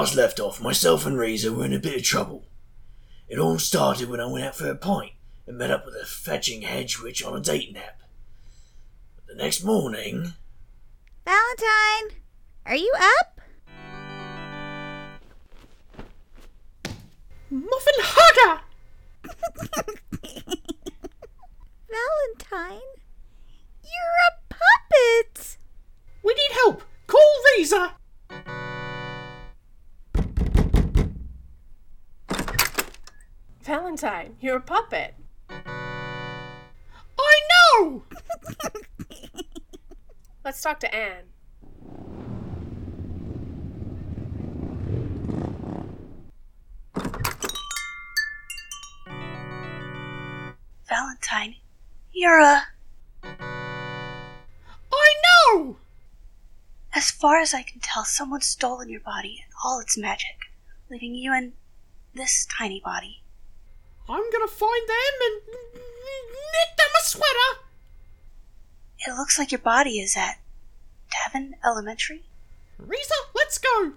last left off, myself and Reeza were in a bit of trouble. It all started when I went out for a pint and met up with a fetching hedge witch on a date nap. But the next morning, Valentine, are you up? Muffin Hugger! Valentine, you're a puppet. We need help! Call Reeza! Valentine, you're a puppet. I know! Let's talk to Anne. Valentine, you're a. I know! As far as I can tell, someone's stolen your body and all its magic, leaving you in this tiny body. I'm gonna find them and knit them a sweater! It looks like your body is at Devon Elementary. Reeza, let's go!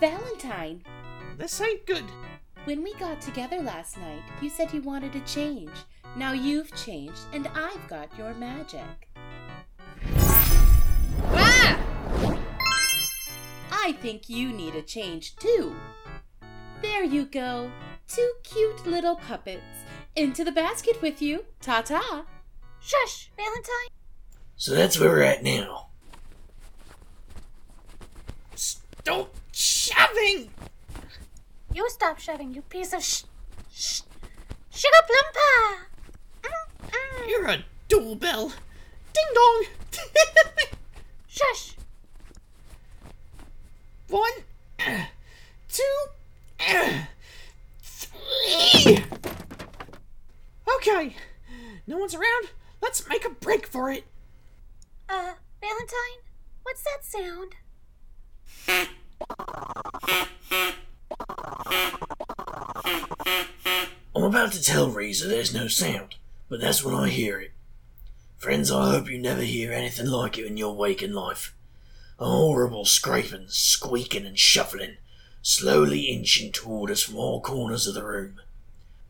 Valentine, This ain't good. when we got together last night, you said you wanted a change. Now you've changed, and I've got your magic. I think you need a change too. There you go. Two cute little puppets. Into the basket with you. Ta ta. Shush, Valentine. so that's where we're at now. Stop shoving! You stop shoving, you piece of sh. sh. Sugar plumper. Mm. You're a doorbell. Ding dong! Shush. One, two, three. Okay, no one's around. Let's make a break for it. Uh, Valentine, what's that sound? I'm about to tell Reeza there's no sound, but that's when I hear it. Friends, I hope you never hear anything like it in your waking life. A horrible scraping, squeaking, and shuffling, slowly inching toward us from all corners of the room.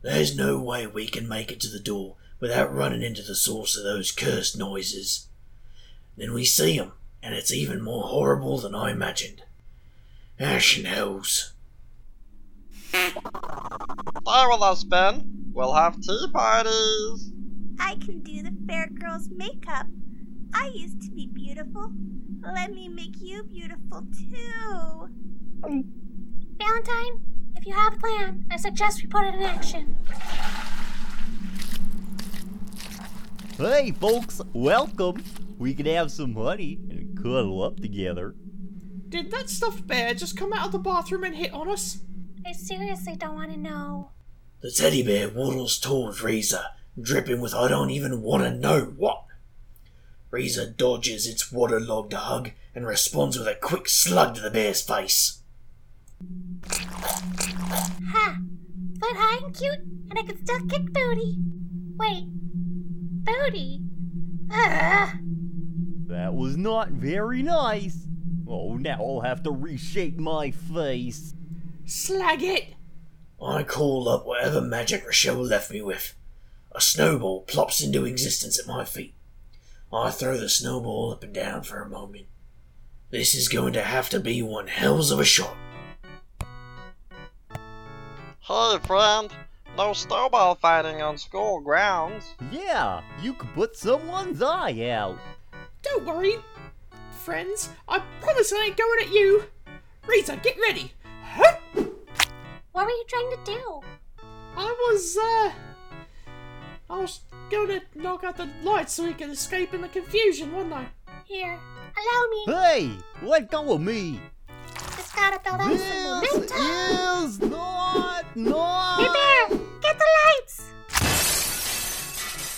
There's no way we can make it to the door without running into the source of those cursed noises. Then we see 'em, and it's even more horrible than I imagined. Ash and hells. Stay with us, Ben. We'll have tea parties. I can do the fair girl's makeup. I used to be beautiful. Let me make you beautiful too. Valentine, if you have a plan, I suggest we put it in action. Hey, folks, welcome. We can have some honey and cuddle up together. Did that stuffed bear just come out of the bathroom and hit on us? I seriously don't want to know. The teddy bear waddles toward Reeza, dripping with I don't even want to know what. Reeza dodges its waterlogged hug and responds with a quick slug to the bear's face. Ha! Foot high and cute, and I can still kick booty. Wait, booty? Ugh. That was not very nice. Oh, now I'll have to reshape my face. Slag it! I call up whatever magic Rochelle left me with. A snowball plops into existence at my feet. I throw the snowball up and down for a moment. This is going to have to be one hells of a shot. Hey, friend. No snowball fighting on school grounds. Yeah, you could put someone's eye out. Don't worry, friends. I promise I ain't going at you. Rita, get ready. Huh? What were you trying to do? I was, uh. I was going to knock out the lights so we could escape in the confusion, wasn't I? Here, allow me. Hey, let go of me. Just gotta build up some This momentum. is not not. Hey bear, get the lights.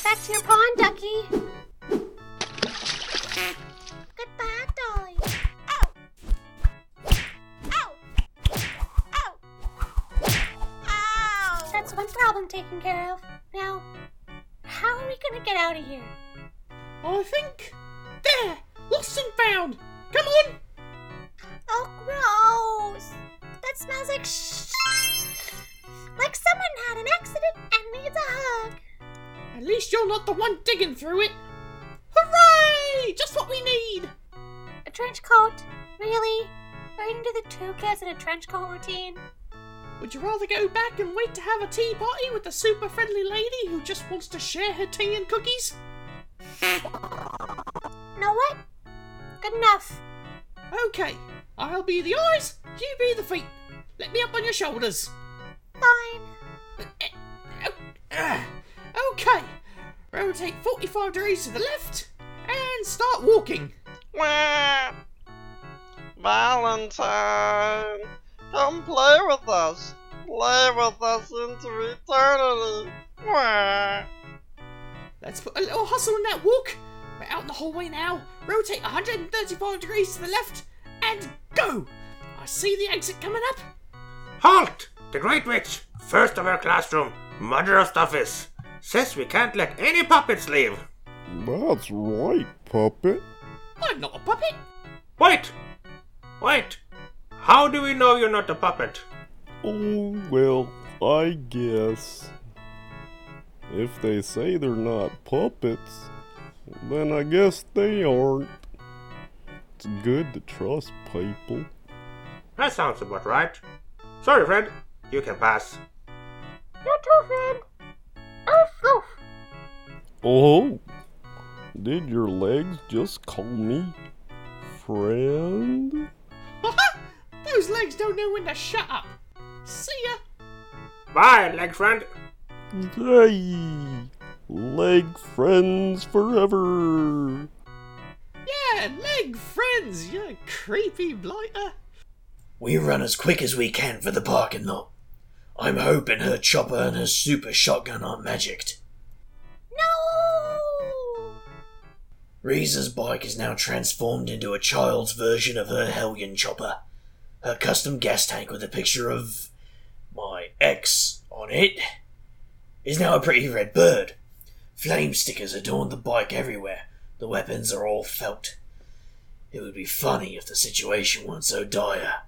Back to your pond, ducky. Goodbye, Dolly. Ow! Ow! Ow! Ow! That's one problem taken care of. Get out of here? I think. There! Lost and found! Come on! Oh, gross! That smells like sh- like someone had an accident and needs a hug. At least you're not the one digging through it. Hooray! Just what we need! A trench coat? Really? Right into the two kids in a trench coat routine? Would you rather go back and wait to have a tea party with the super friendly lady who just wants to share her tea and cookies? Know what? Good enough. Okay, I'll be the eyes, you be the feet. Let me up on your shoulders. Fine. Okay, rotate 45 degrees to the left and start walking. Valentine, come play with us. Play with us into eternity. Wah! Let's put a little hustle in that walk. We're out in the hallway now. Rotate 135 degrees to the left and go. I see the exit coming up. Halt! The Great Witch, first of our classroom, Mother of Stuffies, says we can't let any puppets leave. That's right, puppet. I'm not a puppet. Wait! Wait! How do we know you're not a puppet? Oh, well, I guess. If they say they're not puppets, then I guess they aren't. It's good to trust people. That sounds about right. Sorry, friend. You can pass. You too, friend. Oof, oof. Oh, did your legs just call me friend? Those legs don't know when to shut up. See ya. Bye, leg friend. Hey, leg friends forever. Yeah, leg friends, you creepy blighter. We run as quick as we can for the parking lot. I'm hoping her chopper and her super shotgun aren't magicked. No! Reeza's bike is now transformed into a child's version of her Hellion chopper. Her custom gas tank with a picture of my ex on it is now a pretty red bird. Flame stickers adorn the bike everywhere. The weapons are all felt. It would be funny if the situation weren't so dire.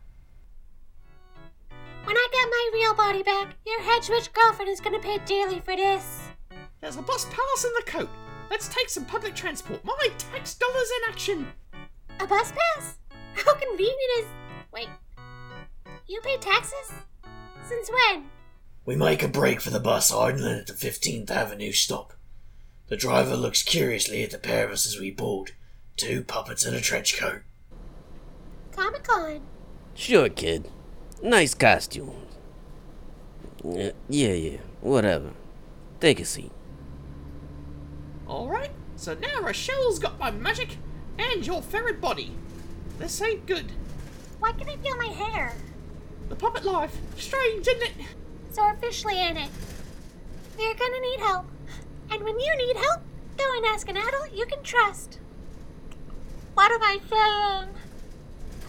When I get my real body back, your hedge witch girlfriend is gonna pay dearly for this. There's a bus pass in the coat. Let's take some public transport. My tax dollars in action. A bus pass? How convenient is. Wait. You pay taxes? Since when? We make a break for the bus idling at the 15th Avenue stop. The driver looks curiously at the pair of us as we board. Two puppets in a trench coat. Comic Con. Sure, kid. Nice costume. Uh, yeah, yeah, whatever. Take a seat. Alright, so now Rochelle's got my magic and your ferret body. This ain't good. Why can I feel my hair? The puppet life. Strange, isn't it? So we're officially in it. We're gonna need help. And when you need help, go and ask an adult you can trust. What am I saying?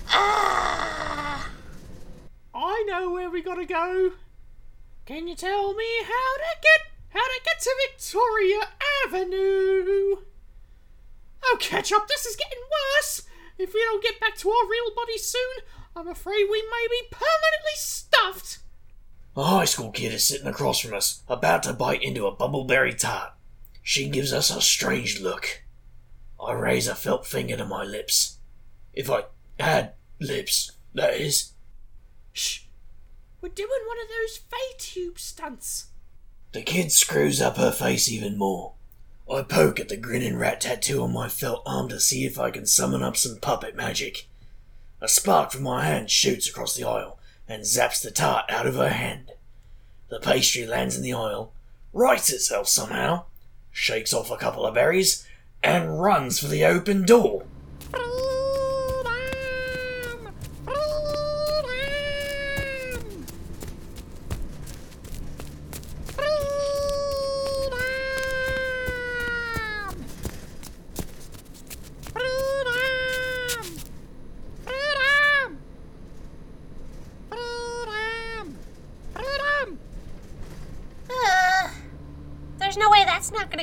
Ah. I know where we gotta go. Can you tell me how to get how to get to Victoria Avenue? Oh, catch up! This is getting worse. If we don't get back to our real bodies soon, I'm afraid we may be permanently stuffed. A high school kid is sitting across from us, about to bite into a bumbleberry tart. She gives us a strange look. I raise a felt finger to my lips. If I had lips, that is. Shh! We're doing one of those Fay Tube stunts. The kid screws up her face even more. I poke at the grinning rat tattoo on my felt arm to see if I can summon up some puppet magic. A spark from my hand shoots across the aisle and zaps the tart out of her hand. The pastry lands in the aisle, rights itself somehow, shakes off a couple of berries, and runs for the open door.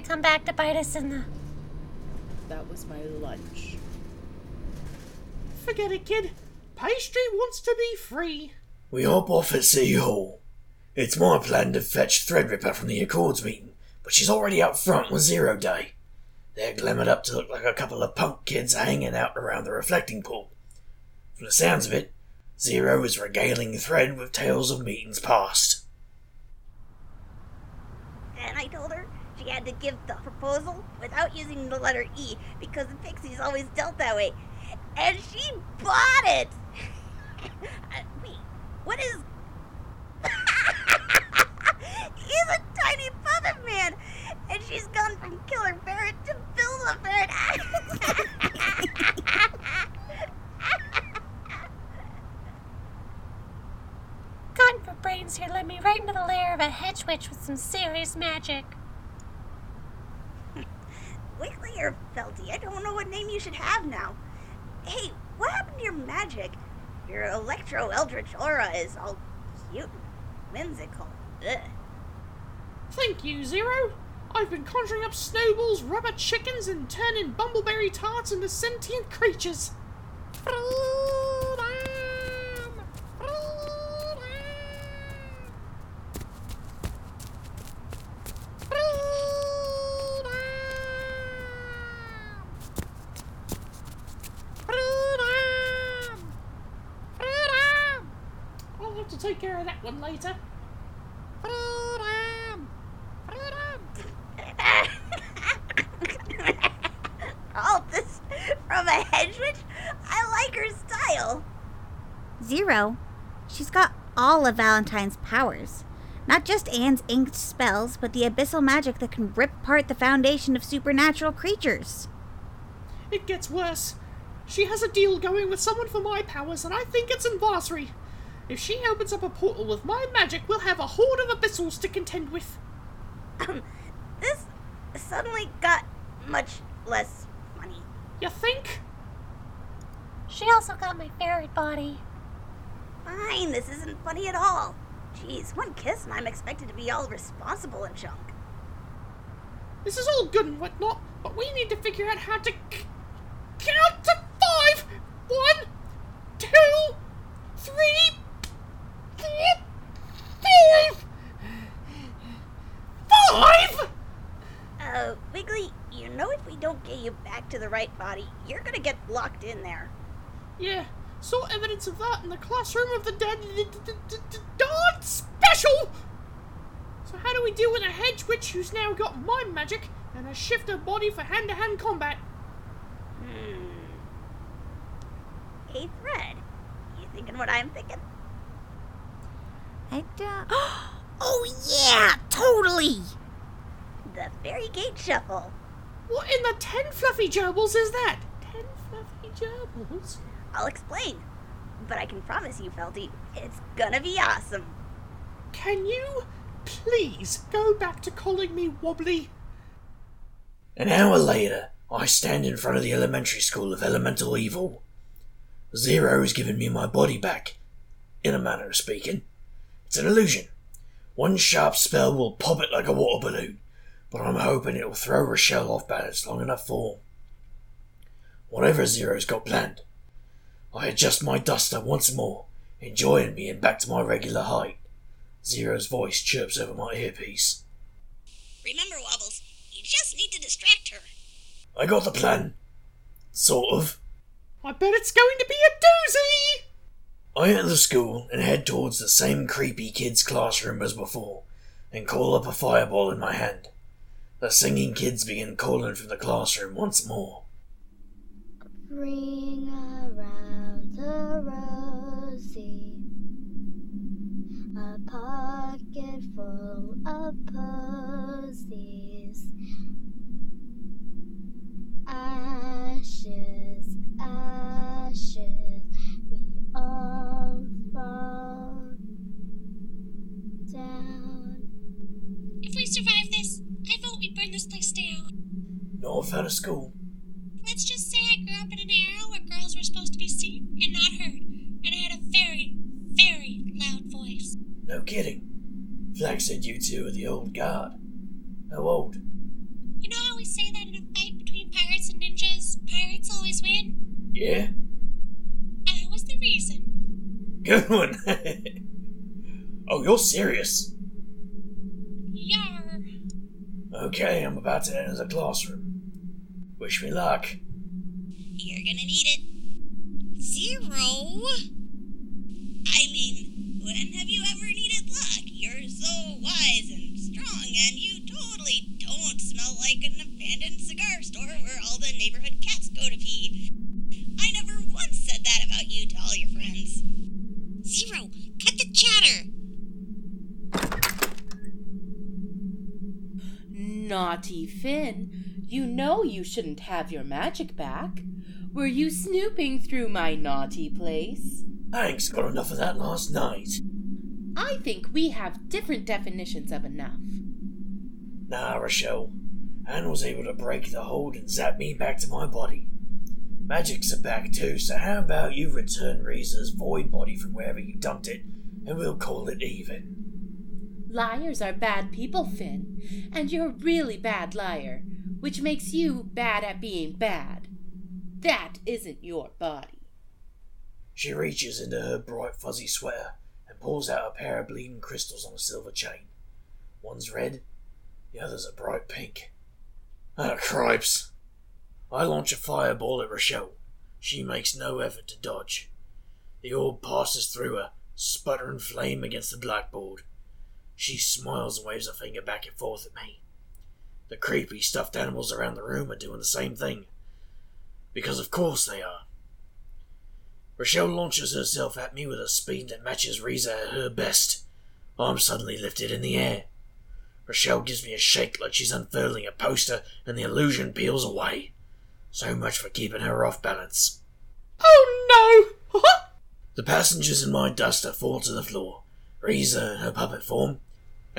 Come back to bite us in the. That was my lunch. Forget it, kid. Pastry wants to be free. We hop off at City Hall. It's my plan to fetch Threadripper from the Accords meeting, but she's already out front with Zero Day. They're glamoured up to look like a couple of punk kids hanging out around the reflecting pool. From the sounds of it, Zero is regaling Thread with tales of meetings past. And I told her she had to give the proposal without using the letter E because the pixies always dealt that way. And she bought it! Uh, Wait, what is. He's a tiny puppet man! And she's gone from Killer Ferret to Bill the Ferret! For brains here led me right into the lair of a hedge witch with some serious magic. Wiggly or Felty, I don't know what name you should have now. Hey, what happened to your magic? Your electro eldritch aura is all cute and whimsical. Ugh. Thank you, Zero. I've been conjuring up snowballs, rubber chickens, and turning bumbleberry tarts into sentient creatures. Take care of that one later. all this from a hedge witch? I like her style. Zero. She's got all of Valentine's powers. Not just Anne's inked spells, but the abyssal magic that can rip apart the foundation of supernatural creatures. It gets worse. She has a deal going with someone for my powers, and I think it's in Anniversary. If she opens up a portal with my magic, we'll have a horde of abyssals to contend with. Um, this suddenly got much less funny. You think? She also got my ferret body. Fine, this isn't funny at all. Jeez, one kiss and I'm expected to be all responsible and junk. This is all good and whatnot, but we need to figure out how to c- count to five. One, two, three, four, five. Five? Uh, Wiggly, you know if we don't get you back to the right body, you're gonna get locked in there. Yeah, saw evidence of that in the classroom of the dead d- d- d- d- d- Dart Special! So how do we deal with a hedge witch who's now got mind magic and a shifter body for hand-to-hand combat? Hmm. Hey, Thread, you thinking what I'm thinking? I don't. Oh, yeah, totally! The fairy gate shuffle. What in the ten fluffy gerbils is that? Ten fluffy gerbils? I'll explain. But I can promise you, Felty, it's gonna be awesome. Can you please go back to calling me wobbly? An hour later, I stand in front of the elementary school of elemental evil. Zero has given me my body back, in a manner of speaking. It's an illusion. One sharp spell will pop it like a water balloon, but I'm hoping it'll throw Rochelle off balance long enough for. Whatever Zero's got planned, I adjust my duster once more, enjoying being back to my regular height. Zero's voice chirps over my earpiece. Remember, Wobbles, you just need to distract her. I got the plan. Sort of. I bet it's going to be a doozy! I enter the school and head towards the same creepy kid's classroom as before, and call up a fireball in my hand. The singing kids begin calling from the classroom once more. Ring around the rosy, a pocket full of posies. Ashes, ashes, we all fall down. If we survive this, I vote we burn this place down. North out of school. Let's just say I grew up in an era where girls were supposed to be seen and not heard, and I had a very, very loud voice. No kidding. Flag said you two are the old guard. How old? You know how we say that in a fight between pirates and ninjas, pirates always win? Yeah? Uh, what's the reason? Good one. oh, you're serious? Okay, I'm about to enter the classroom. Wish me luck. You're gonna need it. Zero? I mean, when have you ever needed luck? You're so wise and strong, and you totally don't smell like an abandoned cigar store where all the neighborhood cats go to pee. I never once said that about you to all your friends. Zero, Naughty Finn, you know you shouldn't have your magic back. Were you snooping through my naughty place? Thanks, got enough of that last night. I think we have different definitions of enough. Nah, Rochelle. Anne was able to break the hold and zap me back to my body. Magic's are back too, so how about you return Reeza's void body from wherever you dumped it, and we'll call it even. Liars are bad people, Finn, and you're a really bad liar, which makes you bad at being bad. That isn't your body. She reaches into her bright fuzzy sweater and pulls out a pair of bleeding crystals on a silver chain. One's red, the other's a bright pink. Ah, cripes! I launch a fireball at Rochelle. She makes no effort to dodge. The orb passes through her, sputtering flame against the blackboard. She smiles and waves a finger back and forth at me. The creepy stuffed animals around the room are doing the same thing. Because of course they are. Rochelle launches herself at me with a speed that matches Reeza at her best. I'm suddenly lifted in the air. Rochelle gives me a shake like she's unfurling a poster, and the illusion peels away. So much for keeping her off balance. Oh no! The passengers in my duster fall to the floor, Reeza in her puppet form,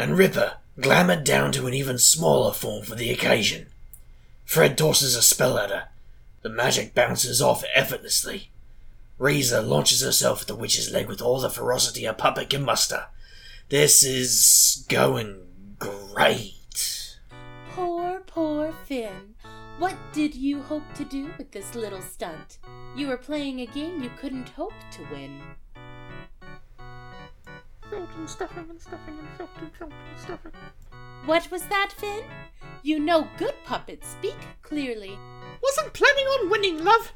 and Ripper glamoured down to an even smaller form for the occasion. Thread tosses a spell at her. The magic bounces off effortlessly. Reeza launches herself at the witch's leg with all the ferocity a puppet can muster. This is going great. Poor, poor Finn. What did you hope to do with this little stunt? You were playing a game you couldn't hope to win. Filled and stuffing and stuffing and filled and filled and stuffing. What was that, Finn? You know good puppets speak clearly. Wasn't planning on winning, love.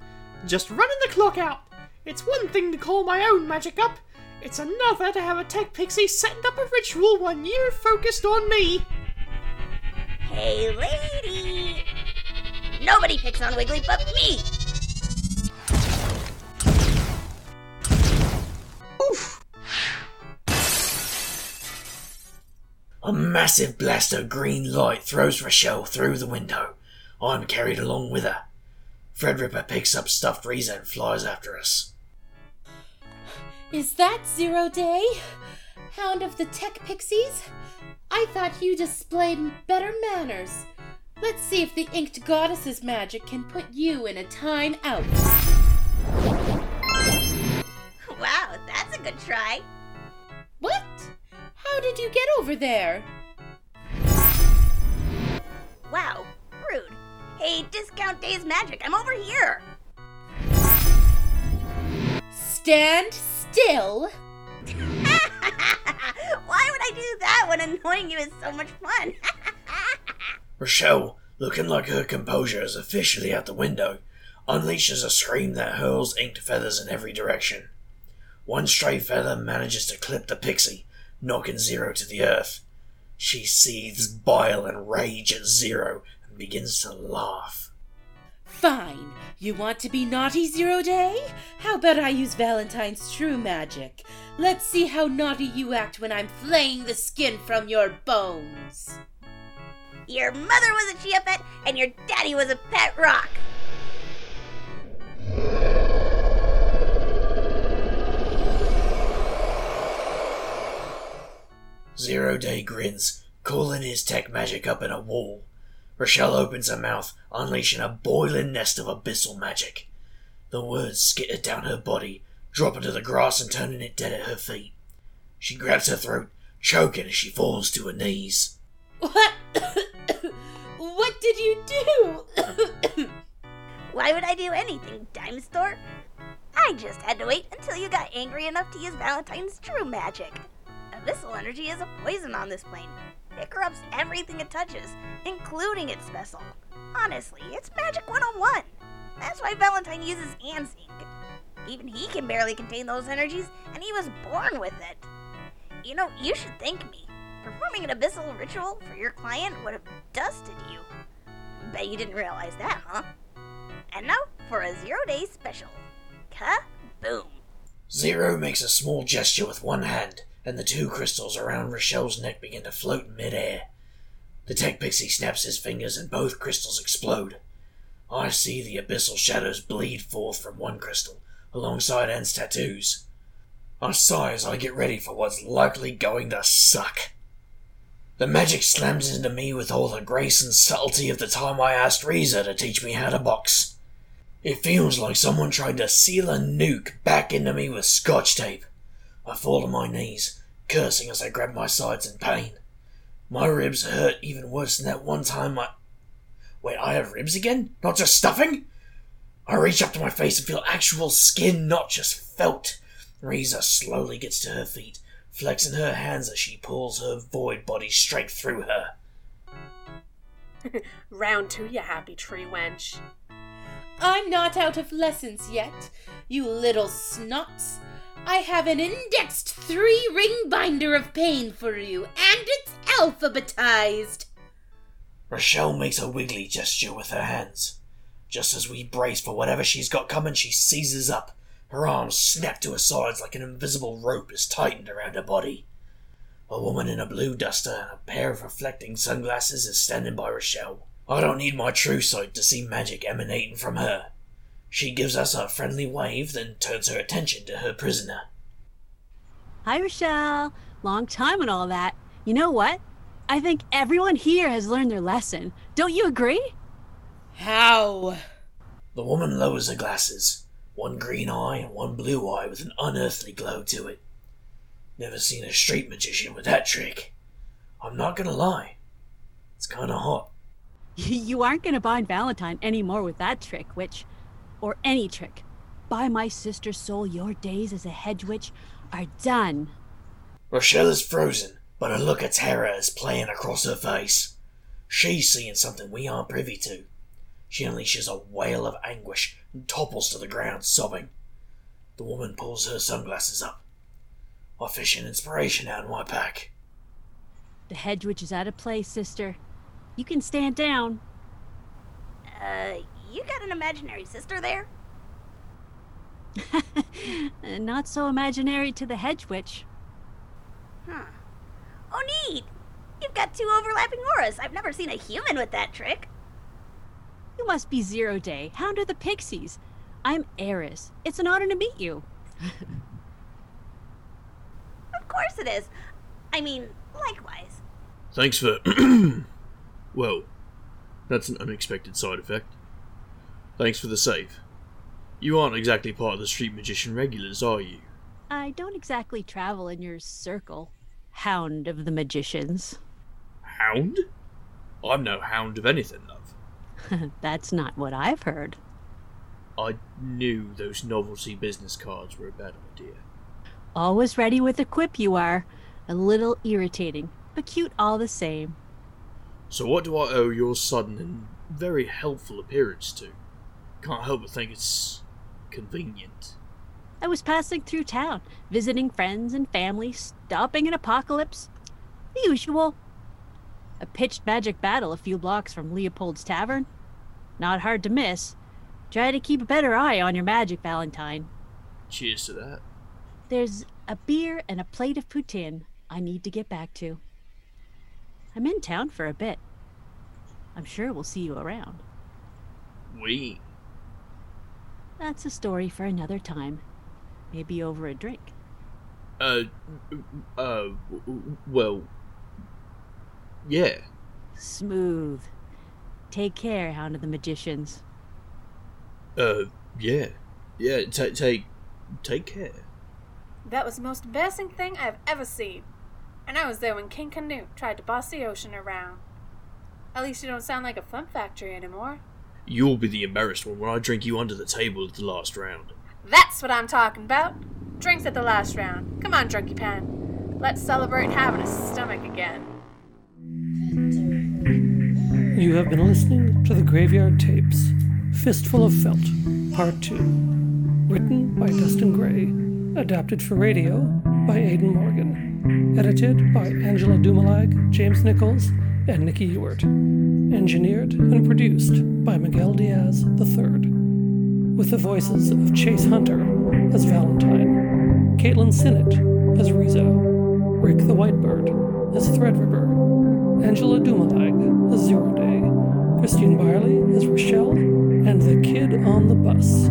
Just running the clock out. It's one thing to call my own magic up. It's another to have a tech pixie setting up a ritual one year focused on me. Hey, lady! Nobody picks on Wiggly but me! A massive blast of green light throws Rochelle through the window. I'm carried along with her. Threadripper picks up stuffed Reeza and flies after us. Is that Zero Day? Hound of the Tech Pixies? I thought you displayed better manners. Let's see if the Inked Goddess's magic can put you in a time out. Wow, that's a good try. What? How did you get over there? Wow, rude. Hey, Discount Days Magic, I'm over here. Stand still. Why would I do that when annoying you is so much fun? Rochelle, looking like her composure is officially out the window, unleashes a scream that hurls inked feathers in every direction. One stray feather manages to clip the pixie, knocking Zero to the earth. She seethes bile and rage at Zero and begins to laugh. Fine. You want to be naughty, Zero Day? How about I use Valentine's true magic? Let's see how naughty you act when I'm flaying the skin from your bones. your mother was a Chia pet, and your daddy was a pet rock. Zero Day grins, cooling his tech magic up in a wall. Rochelle opens her mouth, unleashing a boiling nest of abyssal magic. The words skitter down her body, dropping to the grass and turning it dead at her feet. She grabs her throat, choking as she falls to her knees. What? What did you do? Why would I do anything, Dime Store? I just had to wait until you got angry enough to use Valentine's true magic. Abyssal energy is a poison on this plane. It corrupts everything it touches, including its vessel. Honestly, it's magic 101. That's why Valentine uses Anne's ink. Even he can barely contain those energies, and he was born with it. You know, you should thank me. Performing an abyssal ritual for your client would have dusted you. Bet you didn't realize that, huh? And now for a zero day special. Kaboom! Zero makes a small gesture with one hand, and the two crystals around Rochelle's neck begin to float in midair. The tech pixie snaps his fingers and both crystals explode. I see the abyssal shadows bleed forth from one crystal, alongside Anne's tattoos. I sigh as I get ready for what's likely going to suck. The magic slams into me with all the grace and subtlety of the time I asked Reeza to teach me how to box. It feels like someone tried to seal a nuke back into me with scotch tape. I fall to my knees, cursing as I grab my sides in pain. My ribs hurt even worse than that one time I. Wait, I have ribs again? Not just stuffing? I reach up to my face and feel actual skin, not just felt. Reeza slowly gets to her feet, flexing her hands as she pulls her void body straight through her. Round two, you happy tree wench. I'm not out of lessons yet, you little snots. I have an indexed three ring binder of pain for you, and it's alphabetized. Rochelle makes a wiggly gesture with her hands. Just as we brace for whatever she's got coming, she seizes up. Her arms snap to her sides like an invisible rope is tightened around her body. A woman in a blue duster and a pair of reflecting sunglasses is standing by Rochelle. I don't need my true sight to see magic emanating from her. She gives us a friendly wave, then turns her attention to her prisoner. Hi, Rochelle. Long time and all that. You know what? I think everyone here has learned their lesson. Don't you agree? How? The woman lowers her glasses, one green eye and one blue eye with an unearthly glow to it. Never seen a street magician with that trick. I'm not gonna lie, it's kinda hot. You aren't going to bind Valentine anymore with that trick, which, or any trick. By my sister's soul, your days as a hedge witch are done. Rochelle is frozen, but a look of terror is playing across her face. She's seeing something we aren't privy to. She unleashes a wail of anguish and topples to the ground, sobbing. The woman pulls her sunglasses up. I fish an inspiration out of my pack. The hedge witch is out of place, sister. You can stand down. Uh, you got an imaginary sister there? Not so imaginary to the hedge witch. Huh. Oh, neat! You've got two overlapping auras. I've never seen a human with that trick. You must be Zero Day, Hound of the Pixies. I'm Eris. It's an honor to meet you. Of course it is. I mean, likewise. Thanks for. well, that's an unexpected side effect. Thanks for the save. You aren't exactly part of the Street Magician regulars, are you? I don't exactly travel in your circle, Hound of the Magicians. Hound? I'm no hound of anything, love. That's not what I've heard. I knew those novelty business cards were a bad idea. Always ready with a quip, you are. A little irritating, but cute all the same. So, what do I owe your sudden and very helpful appearance to? Can't help but think it's convenient. I was passing through town, visiting friends and family, stopping in Apocalypse. The usual. A pitched magic battle a few blocks from Leopold's Tavern. Not hard to miss. Try to keep a better eye on your magic, Valentine. Cheers to that. There's a beer and a plate of poutine I need to get back to. I'm in town for a bit. I'm sure we'll see you around. We. That's a story for another time. Maybe over a drink. Uh. Uh. Well. Yeah. Smooth. Take care, Hound of the Magicians. Uh. Yeah. Yeah. Take. Take. Take care. That was the most embarrassing thing I've ever seen. And I was there when King Canute tried to boss the ocean around. At least you don't sound like a fun factory anymore. You'll be the embarrassed one when I drink you under the table at the last round. That's what I'm talking about. Drinks at the last round. Come on, Drunky Pan. Let's celebrate having a stomach again. You have been listening to the Graveyard Tapes, Fistful of Felt, Part 2. Written by Dustin Gray, adapted for radio by Aidan Morgan, edited by Angela Dumalag, James Nichols, and Nikki Ewart, engineered and produced by Miguel Diaz III, with the voices of Chase Hunter as Valentine, Caitlin Sinnott as Reeza, Rick the Whitebird as Threadripper, Angela Dumalag as Zero Day, Christine Byerly as Rochelle, and the Kid on the Bus,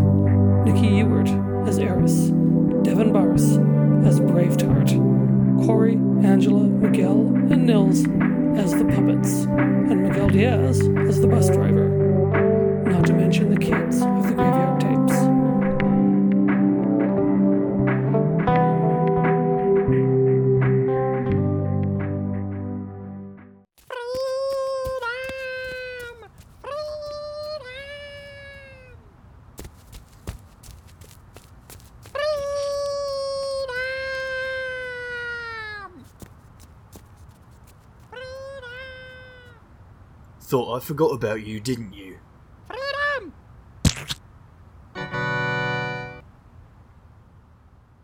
I forgot about you, didn't you?